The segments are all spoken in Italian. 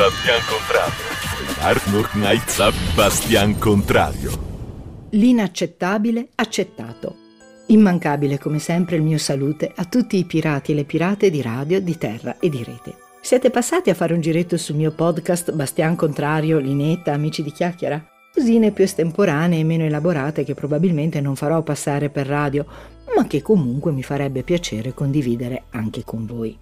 Bastian Contrario. Art noch night Bastian Contrario. L'inaccettabile accettato. Immancabile come sempre il mio salute a tutti i pirati e le pirate di radio, di terra e di rete. Siete passati a fare un giretto sul mio podcast Bastian Contrario, Linetta, Amici di Chiacchiera? Cosine più estemporanee e meno elaborate che probabilmente non farò passare per radio, ma che comunque mi farebbe piacere condividere anche con voi.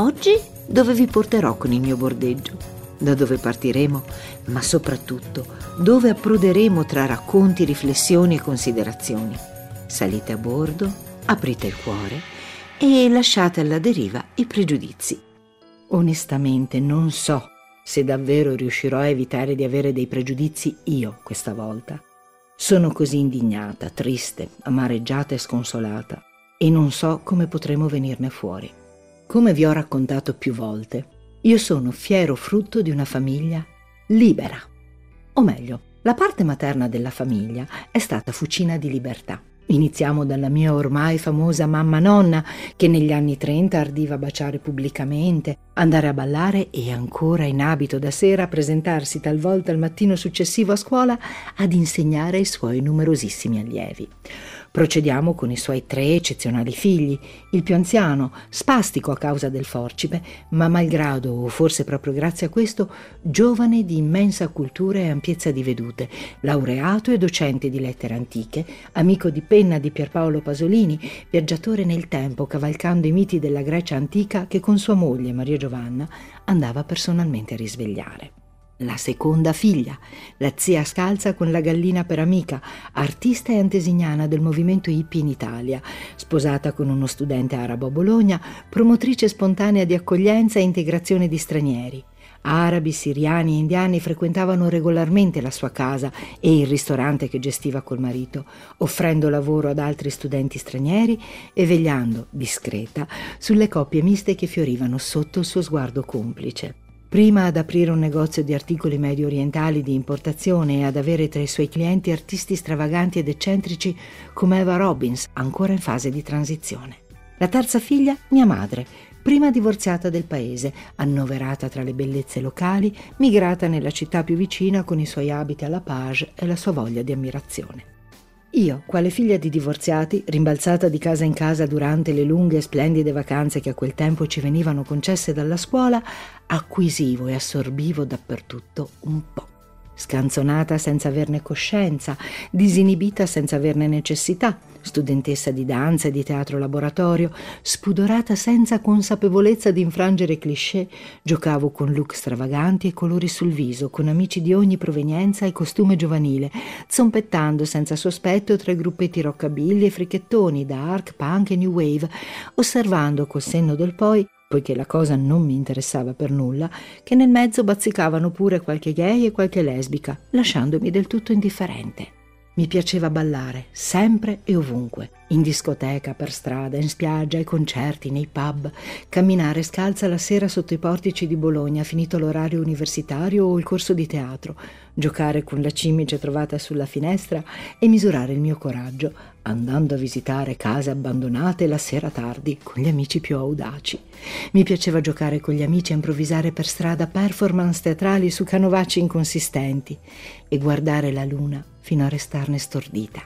Oggi dove vi porterò con il mio bordeggio? Da dove partiremo? Ma soprattutto dove approderemo tra racconti, riflessioni e considerazioni? Salite a bordo, aprite il cuore e lasciate alla deriva i pregiudizi. Onestamente non so se davvero riuscirò a evitare di avere dei pregiudizi io questa volta. Sono così indignata, triste, amareggiata e sconsolata e non so come potremo venirne fuori. Come vi ho raccontato più volte, io sono fiero frutto di una famiglia libera. O meglio, la parte materna della famiglia è stata fucina di libertà. Iniziamo dalla mia ormai famosa mamma nonna, che negli anni 30 ardiva baciare pubblicamente, andare a ballare e ancora in abito da sera presentarsi talvolta il mattino successivo a scuola ad insegnare ai suoi numerosissimi allievi. Procediamo con i suoi tre eccezionali figli, il più anziano, spastico a causa del forcipe, ma malgrado, o forse proprio grazie a questo, giovane di immensa cultura e ampiezza di vedute, laureato e docente di lettere antiche, amico di penna di Pierpaolo Pasolini, viaggiatore nel tempo, cavalcando i miti della Grecia antica che con sua moglie Maria Giovanna andava personalmente a risvegliare la seconda figlia, la zia scalza con la gallina per amica, artista e antesignana del movimento hippie in Italia, sposata con uno studente arabo a Bologna, promotrice spontanea di accoglienza e integrazione di stranieri. Arabi, siriani e indiani frequentavano regolarmente la sua casa e il ristorante che gestiva col marito, offrendo lavoro ad altri studenti stranieri e vegliando, discreta, sulle coppie miste che fiorivano sotto il suo sguardo complice. Prima ad aprire un negozio di articoli medio orientali di importazione e ad avere tra i suoi clienti artisti stravaganti ed eccentrici come Eva Robbins, ancora in fase di transizione. La terza figlia, mia madre, prima divorziata del paese, annoverata tra le bellezze locali, migrata nella città più vicina con i suoi abiti alla page e la sua voglia di ammirazione. Io, quale figlia di divorziati, rimbalzata di casa in casa durante le lunghe e splendide vacanze che a quel tempo ci venivano concesse dalla scuola, acquisivo e assorbivo dappertutto un po' scanzonata senza averne coscienza, disinibita senza averne necessità, studentessa di danza e di teatro laboratorio, spudorata senza consapevolezza di infrangere cliché, giocavo con look stravaganti e colori sul viso, con amici di ogni provenienza e costume giovanile, zompettando senza sospetto tra i gruppetti rockabilly e fricchettoni, dark, punk e new wave, osservando col senno del poi poiché la cosa non mi interessava per nulla, che nel mezzo bazzicavano pure qualche gay e qualche lesbica, lasciandomi del tutto indifferente. Mi piaceva ballare, sempre e ovunque, in discoteca, per strada, in spiaggia, ai concerti, nei pub, camminare scalza la sera sotto i portici di Bologna, finito l'orario universitario o il corso di teatro, giocare con la cimice trovata sulla finestra e misurare il mio coraggio, andando a visitare case abbandonate la sera tardi con gli amici più audaci. Mi piaceva giocare con gli amici a improvvisare per strada performance teatrali su canovacci inconsistenti e guardare la luna fino a restarne stordita.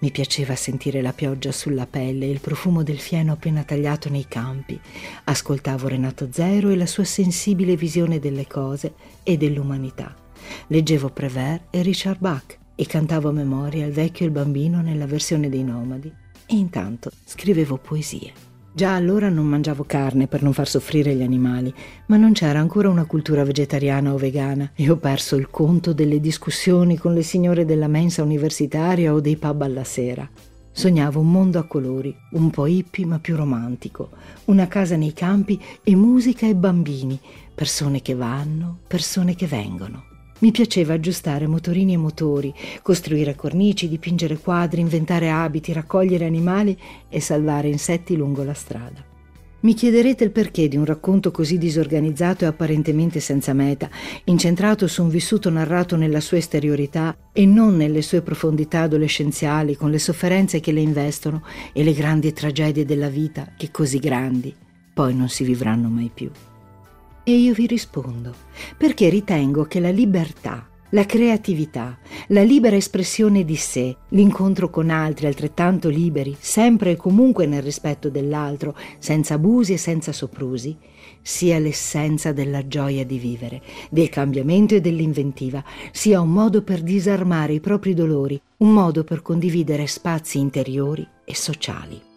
Mi piaceva sentire la pioggia sulla pelle e il profumo del fieno appena tagliato nei campi. Ascoltavo Renato Zero e la sua sensibile visione delle cose e dell'umanità. Leggevo Prévert e Richard Bach e cantavo a memoria il vecchio e il bambino nella versione dei nomadi. E intanto scrivevo poesie. Già allora non mangiavo carne per non far soffrire gli animali, ma non c'era ancora una cultura vegetariana o vegana e ho perso il conto delle discussioni con le signore della mensa universitaria o dei pub alla sera. Sognavo un mondo a colori, un po' hippie ma più romantico, una casa nei campi e musica e bambini, persone che vanno, persone che vengono. Mi piaceva aggiustare motorini e motori, costruire cornici, dipingere quadri, inventare abiti, raccogliere animali e salvare insetti lungo la strada. Mi chiederete il perché di un racconto così disorganizzato e apparentemente senza meta, incentrato su un vissuto narrato nella sua esteriorità e non nelle sue profondità adolescenziali, con le sofferenze che le investono e le grandi tragedie della vita, che così grandi poi non si vivranno mai più. E io vi rispondo, perché ritengo che la libertà, la creatività, la libera espressione di sé, l'incontro con altri altrettanto liberi, sempre e comunque nel rispetto dell'altro, senza abusi e senza soprusi, sia l'essenza della gioia di vivere, del cambiamento e dell'inventiva, sia un modo per disarmare i propri dolori, un modo per condividere spazi interiori e sociali.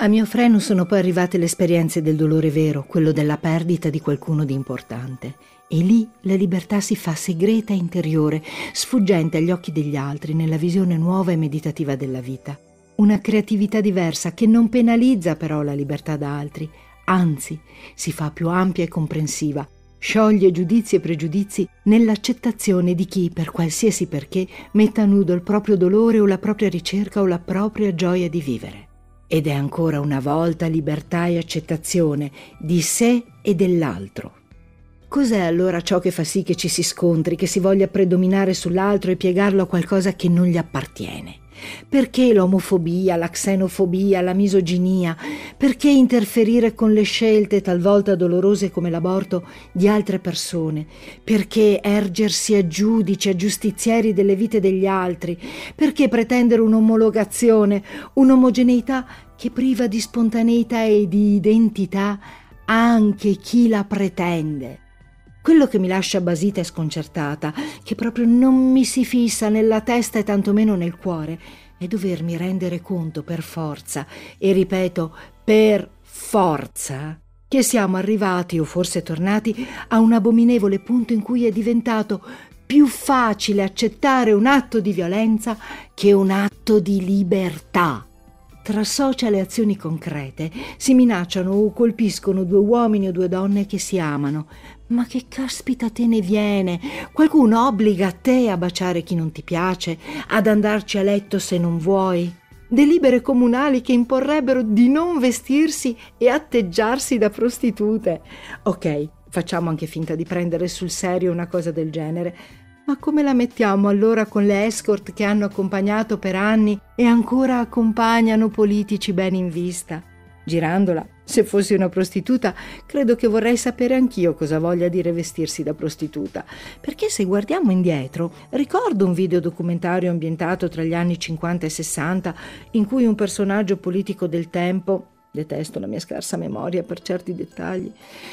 A mio freno sono poi arrivate le esperienze del dolore vero, quello della perdita di qualcuno di importante. E lì la libertà si fa segreta e interiore, sfuggente agli occhi degli altri nella visione nuova e meditativa della vita. Una creatività diversa che non penalizza però la libertà da altri, anzi si fa più ampia e comprensiva, scioglie giudizi e pregiudizi nell'accettazione di chi, per qualsiasi perché, metta a nudo il proprio dolore o la propria ricerca o la propria gioia di vivere. Ed è ancora una volta libertà e accettazione di sé e dell'altro. Cos'è allora ciò che fa sì che ci si scontri, che si voglia predominare sull'altro e piegarlo a qualcosa che non gli appartiene? Perché l'omofobia, la xenofobia, la misoginia? Perché interferire con le scelte, talvolta dolorose come l'aborto, di altre persone? Perché ergersi a giudici, a giustizieri delle vite degli altri? Perché pretendere un'omologazione, un'omogeneità che priva di spontaneità e di identità anche chi la pretende? Quello che mi lascia basita e sconcertata, che proprio non mi si fissa nella testa e tantomeno nel cuore, è dovermi rendere conto per forza, e ripeto, per forza, che siamo arrivati o forse tornati a un abominevole punto in cui è diventato più facile accettare un atto di violenza che un atto di libertà. Tra social e azioni concrete si minacciano o colpiscono due uomini o due donne che si amano, ma che caspita te ne viene? Qualcuno obbliga te a baciare chi non ti piace, ad andarci a letto se non vuoi? Delibere comunali che imporrebbero di non vestirsi e atteggiarsi da prostitute. Ok, facciamo anche finta di prendere sul serio una cosa del genere. Ma come la mettiamo allora con le escort che hanno accompagnato per anni e ancora accompagnano politici ben in vista? Girandola, se fossi una prostituta, credo che vorrei sapere anch'io cosa voglia dire vestirsi da prostituta, perché se guardiamo indietro, ricordo un video documentario ambientato tra gli anni 50 e 60 in cui un personaggio politico del tempo detesto la mia scarsa memoria per certi dettagli,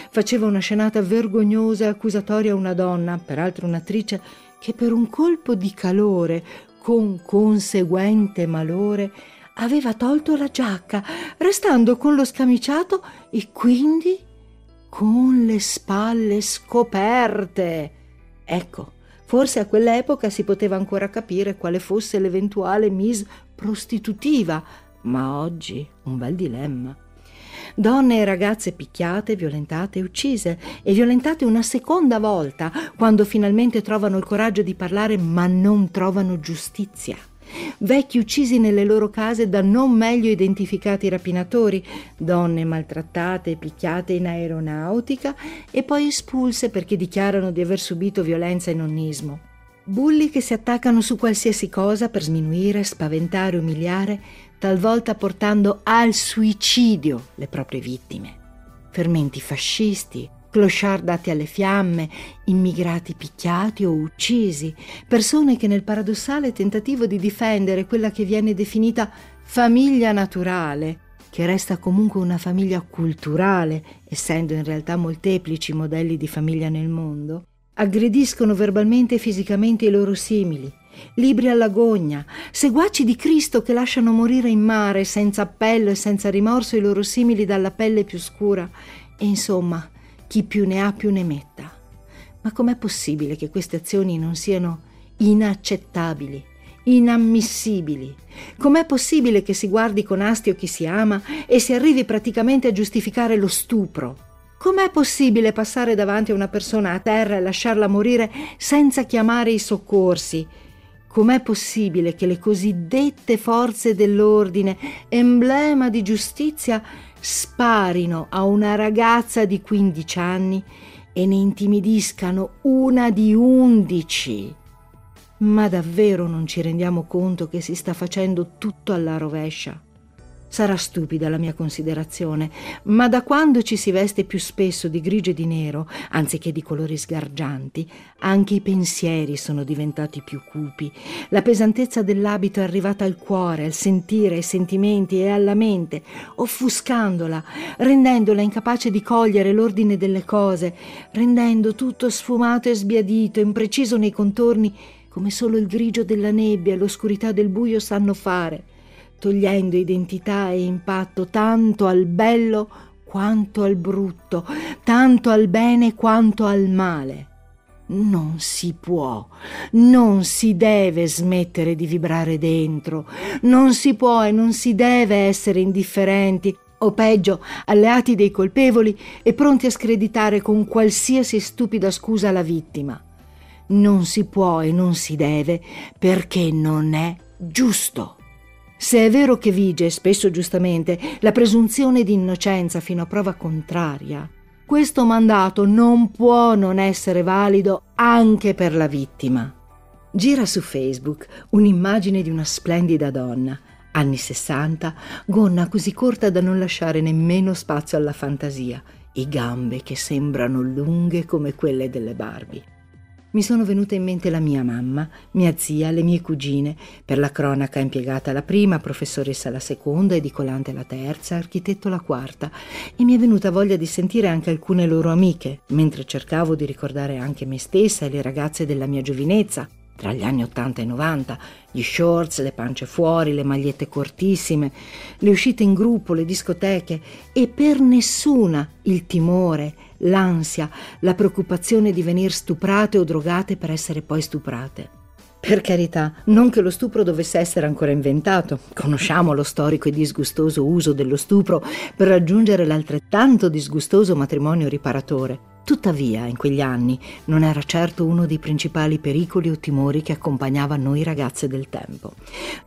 faceva una scenata vergognosa e accusatoria a una donna, peraltro un'attrice, che per un colpo di calore, con conseguente malore, aveva tolto la giacca, restando con lo scamiciato e quindi con le spalle scoperte. Ecco, forse a quell'epoca si poteva ancora capire quale fosse l'eventuale Miss prostitutiva, ma oggi un bel dilemma. Donne e ragazze picchiate, violentate e uccise, e violentate una seconda volta, quando finalmente trovano il coraggio di parlare ma non trovano giustizia vecchi uccisi nelle loro case da non meglio identificati rapinatori, donne maltrattate e picchiate in aeronautica e poi espulse perché dichiarano di aver subito violenza e nonnismo. Bulli che si attaccano su qualsiasi cosa per sminuire, spaventare, umiliare, talvolta portando al suicidio le proprie vittime. Fermenti fascisti, clochard dati alle fiamme, immigrati picchiati o uccisi, persone che nel paradossale tentativo di difendere quella che viene definita famiglia naturale, che resta comunque una famiglia culturale, essendo in realtà molteplici i modelli di famiglia nel mondo, aggrediscono verbalmente e fisicamente i loro simili, libri alla gogna, seguaci di Cristo che lasciano morire in mare senza appello e senza rimorso i loro simili dalla pelle più scura, e insomma, chi più ne ha più ne metta. Ma com'è possibile che queste azioni non siano inaccettabili, inammissibili? Com'è possibile che si guardi con astio chi si ama e si arrivi praticamente a giustificare lo stupro? Com'è possibile passare davanti a una persona a terra e lasciarla morire senza chiamare i soccorsi? Com'è possibile che le cosiddette forze dell'ordine, emblema di giustizia, sparino a una ragazza di 15 anni e ne intimidiscano una di 11. Ma davvero non ci rendiamo conto che si sta facendo tutto alla rovescia? Sarà stupida la mia considerazione, ma da quando ci si veste più spesso di grigio e di nero, anziché di colori sgargianti, anche i pensieri sono diventati più cupi. La pesantezza dell'abito è arrivata al cuore, al sentire, ai sentimenti e alla mente, offuscandola, rendendola incapace di cogliere l'ordine delle cose, rendendo tutto sfumato e sbiadito, impreciso nei contorni, come solo il grigio della nebbia e l'oscurità del buio sanno fare togliendo identità e impatto tanto al bello quanto al brutto, tanto al bene quanto al male. Non si può, non si deve smettere di vibrare dentro, non si può e non si deve essere indifferenti, o peggio, alleati dei colpevoli e pronti a screditare con qualsiasi stupida scusa la vittima. Non si può e non si deve perché non è giusto. Se è vero che vige, spesso giustamente, la presunzione di innocenza fino a prova contraria, questo mandato non può non essere valido anche per la vittima. Gira su Facebook un'immagine di una splendida donna, anni 60, gonna così corta da non lasciare nemmeno spazio alla fantasia, e gambe che sembrano lunghe come quelle delle Barbie mi sono venute in mente la mia mamma, mia zia, le mie cugine, per la cronaca impiegata la prima, professoressa la seconda, edicolante la terza, architetto la quarta, e mi è venuta voglia di sentire anche alcune loro amiche, mentre cercavo di ricordare anche me stessa e le ragazze della mia giovinezza, tra gli anni 80 e 90, gli shorts, le pance fuori, le magliette cortissime, le uscite in gruppo, le discoteche e per nessuna il timore, l'ansia, la preoccupazione di venir stuprate o drogate per essere poi stuprate. Per carità, non che lo stupro dovesse essere ancora inventato. Conosciamo lo storico e disgustoso uso dello stupro per raggiungere l'altrettanto disgustoso matrimonio riparatore. Tuttavia, in quegli anni non era certo uno dei principali pericoli o timori che accompagnava noi ragazze del tempo.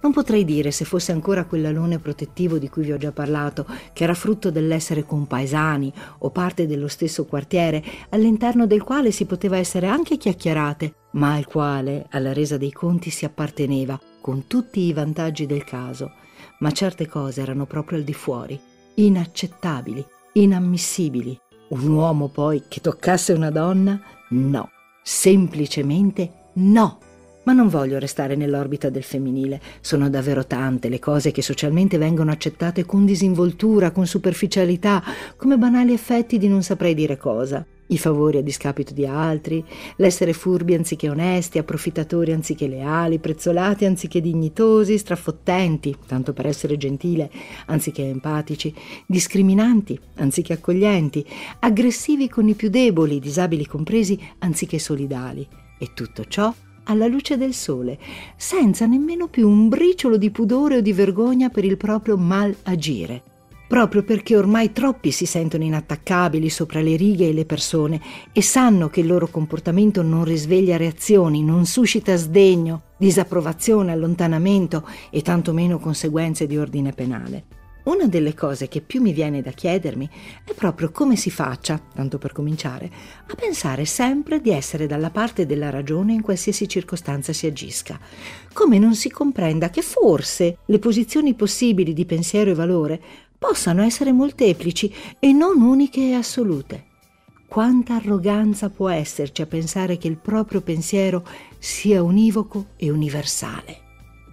Non potrei dire se fosse ancora quell'alone protettivo di cui vi ho già parlato, che era frutto dell'essere compaesani o parte dello stesso quartiere, all'interno del quale si poteva essere anche chiacchierate, ma al quale, alla resa dei conti, si apparteneva, con tutti i vantaggi del caso. Ma certe cose erano proprio al di fuori, inaccettabili, inammissibili un uomo poi che toccasse una donna? No, semplicemente no. Ma non voglio restare nell'orbita del femminile. Sono davvero tante le cose che socialmente vengono accettate con disinvoltura, con superficialità, come banali effetti di non saprei dire cosa i favori a discapito di altri, l'essere furbi anziché onesti, approfittatori anziché leali, prezzolati anziché dignitosi, strafottenti, tanto per essere gentile, anziché empatici, discriminanti anziché accoglienti, aggressivi con i più deboli, disabili compresi, anziché solidali. E tutto ciò alla luce del sole, senza nemmeno più un briciolo di pudore o di vergogna per il proprio mal agire proprio perché ormai troppi si sentono inattaccabili sopra le righe e le persone e sanno che il loro comportamento non risveglia reazioni, non suscita sdegno, disapprovazione, allontanamento e tantomeno conseguenze di ordine penale. Una delle cose che più mi viene da chiedermi è proprio come si faccia, tanto per cominciare, a pensare sempre di essere dalla parte della ragione in qualsiasi circostanza si agisca. Come non si comprenda che forse le posizioni possibili di pensiero e valore possano essere molteplici e non uniche e assolute. Quanta arroganza può esserci a pensare che il proprio pensiero sia univoco e universale.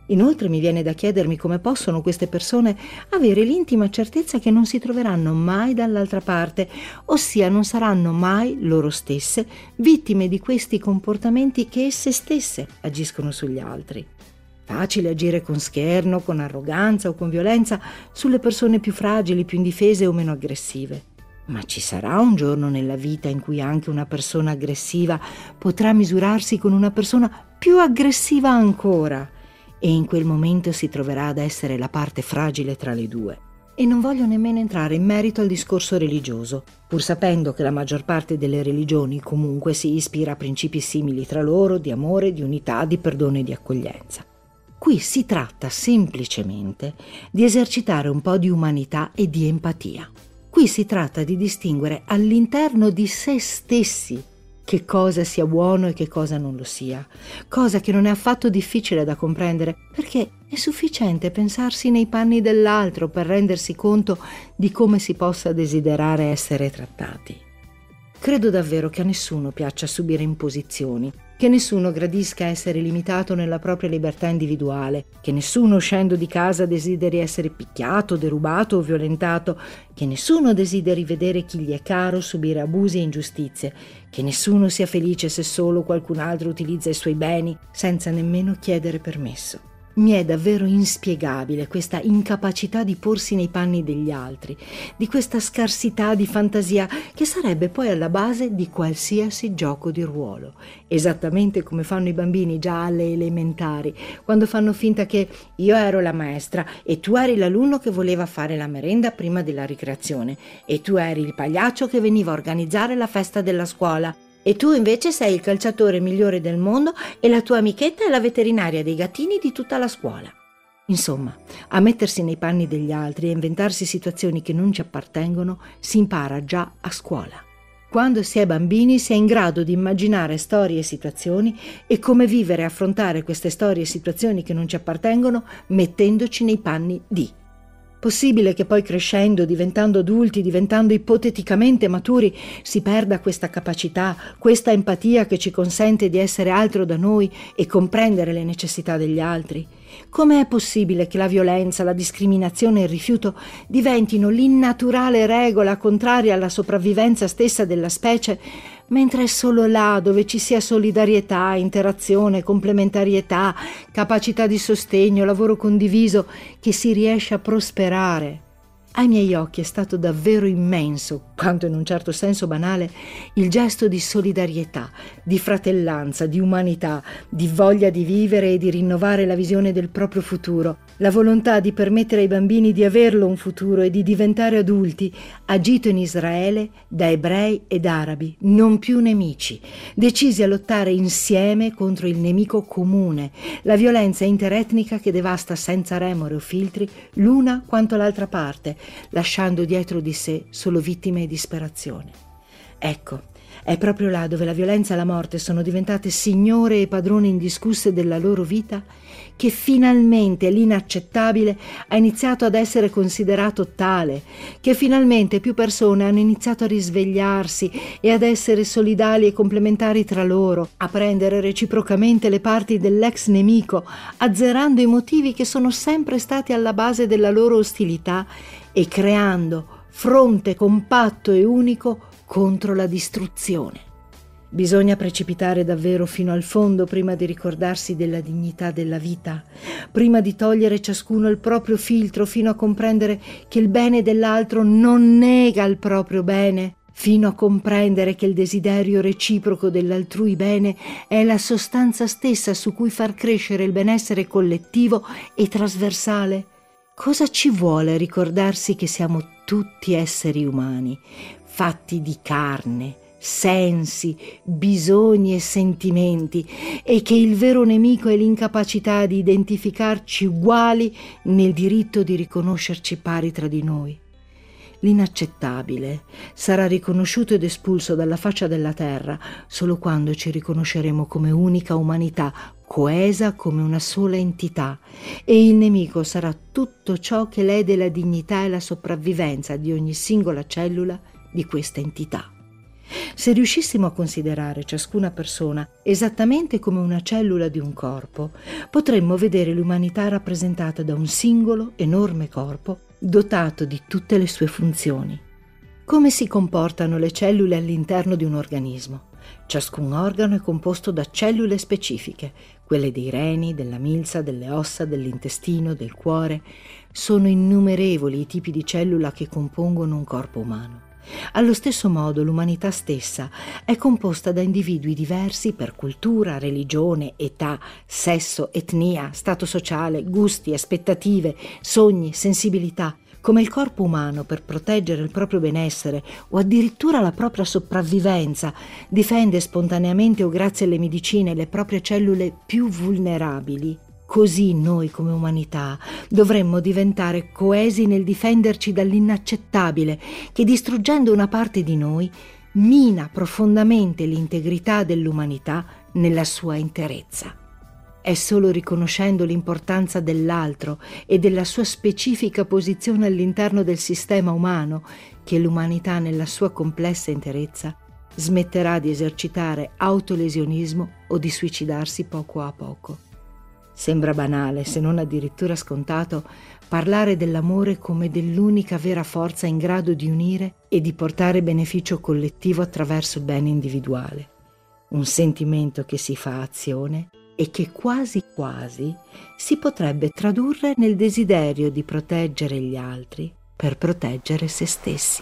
Inoltre mi viene da chiedermi come possono queste persone avere l'intima certezza che non si troveranno mai dall'altra parte, ossia non saranno mai loro stesse vittime di questi comportamenti che esse stesse agiscono sugli altri. Facile agire con scherno, con arroganza o con violenza sulle persone più fragili, più indifese o meno aggressive. Ma ci sarà un giorno nella vita in cui anche una persona aggressiva potrà misurarsi con una persona più aggressiva ancora e in quel momento si troverà ad essere la parte fragile tra le due. E non voglio nemmeno entrare in merito al discorso religioso, pur sapendo che la maggior parte delle religioni comunque si ispira a principi simili tra loro di amore, di unità, di perdono e di accoglienza. Qui si tratta semplicemente di esercitare un po' di umanità e di empatia. Qui si tratta di distinguere all'interno di se stessi che cosa sia buono e che cosa non lo sia, cosa che non è affatto difficile da comprendere, perché è sufficiente pensarsi nei panni dell'altro per rendersi conto di come si possa desiderare essere trattati. Credo davvero che a nessuno piaccia subire imposizioni, che nessuno gradisca essere limitato nella propria libertà individuale, che nessuno uscendo di casa desideri essere picchiato, derubato o violentato, che nessuno desideri vedere chi gli è caro subire abusi e ingiustizie, che nessuno sia felice se solo qualcun altro utilizza i suoi beni senza nemmeno chiedere permesso. Mi è davvero inspiegabile questa incapacità di porsi nei panni degli altri, di questa scarsità di fantasia che sarebbe poi alla base di qualsiasi gioco di ruolo, esattamente come fanno i bambini già alle elementari, quando fanno finta che io ero la maestra e tu eri l'alunno che voleva fare la merenda prima della ricreazione e tu eri il pagliaccio che veniva a organizzare la festa della scuola e tu invece sei il calciatore migliore del mondo e la tua amichetta è la veterinaria dei gattini di tutta la scuola. Insomma, a mettersi nei panni degli altri e inventarsi situazioni che non ci appartengono si impara già a scuola. Quando si è bambini si è in grado di immaginare storie e situazioni e come vivere e affrontare queste storie e situazioni che non ci appartengono mettendoci nei panni di. Possibile che poi crescendo, diventando adulti, diventando ipoteticamente maturi, si perda questa capacità, questa empatia che ci consente di essere altro da noi e comprendere le necessità degli altri? Come è possibile che la violenza, la discriminazione e il rifiuto diventino l'innaturale regola contraria alla sopravvivenza stessa della specie mentre è solo là dove ci sia solidarietà, interazione, complementarietà, capacità di sostegno, lavoro condiviso, che si riesce a prosperare. Ai miei occhi è stato davvero immenso, quanto in un certo senso banale, il gesto di solidarietà, di fratellanza, di umanità, di voglia di vivere e di rinnovare la visione del proprio futuro, la volontà di permettere ai bambini di averlo un futuro e di diventare adulti, agito in Israele da ebrei ed arabi, non più nemici, decisi a lottare insieme contro il nemico comune, la violenza interetnica che devasta senza remore o filtri l'una quanto l'altra parte, lasciando dietro di sé solo vittime e disperazione. Ecco, è proprio là dove la violenza e la morte sono diventate signore e padrone indiscusse della loro vita che finalmente l'inaccettabile ha iniziato ad essere considerato tale, che finalmente più persone hanno iniziato a risvegliarsi e ad essere solidali e complementari tra loro, a prendere reciprocamente le parti dell'ex nemico, azzerando i motivi che sono sempre stati alla base della loro ostilità e creando fronte compatto e unico contro la distruzione. Bisogna precipitare davvero fino al fondo prima di ricordarsi della dignità della vita, prima di togliere ciascuno il proprio filtro fino a comprendere che il bene dell'altro non nega il proprio bene, fino a comprendere che il desiderio reciproco dell'altrui bene è la sostanza stessa su cui far crescere il benessere collettivo e trasversale. Cosa ci vuole ricordarsi che siamo tutti esseri umani, fatti di carne, sensi, bisogni e sentimenti e che il vero nemico è l'incapacità di identificarci uguali nel diritto di riconoscerci pari tra di noi. L'inaccettabile sarà riconosciuto ed espulso dalla faccia della terra solo quando ci riconosceremo come unica umanità, coesa come una sola entità, e il nemico sarà tutto ciò che lede la dignità e la sopravvivenza di ogni singola cellula di questa entità. Se riuscissimo a considerare ciascuna persona esattamente come una cellula di un corpo, potremmo vedere l'umanità rappresentata da un singolo, enorme corpo dotato di tutte le sue funzioni. Come si comportano le cellule all'interno di un organismo? Ciascun organo è composto da cellule specifiche, quelle dei reni, della milza, delle ossa, dell'intestino, del cuore. Sono innumerevoli i tipi di cellula che compongono un corpo umano. Allo stesso modo l'umanità stessa è composta da individui diversi per cultura, religione, età, sesso, etnia, stato sociale, gusti, aspettative, sogni, sensibilità, come il corpo umano per proteggere il proprio benessere o addirittura la propria sopravvivenza difende spontaneamente o grazie alle medicine le proprie cellule più vulnerabili, Così noi come umanità dovremmo diventare coesi nel difenderci dall'inaccettabile che distruggendo una parte di noi mina profondamente l'integrità dell'umanità nella sua interezza. È solo riconoscendo l'importanza dell'altro e della sua specifica posizione all'interno del sistema umano che l'umanità nella sua complessa interezza smetterà di esercitare autolesionismo o di suicidarsi poco a poco. Sembra banale, se non addirittura scontato, parlare dell'amore come dell'unica vera forza in grado di unire e di portare beneficio collettivo attraverso il bene individuale. Un sentimento che si fa azione e che quasi quasi si potrebbe tradurre nel desiderio di proteggere gli altri per proteggere se stessi.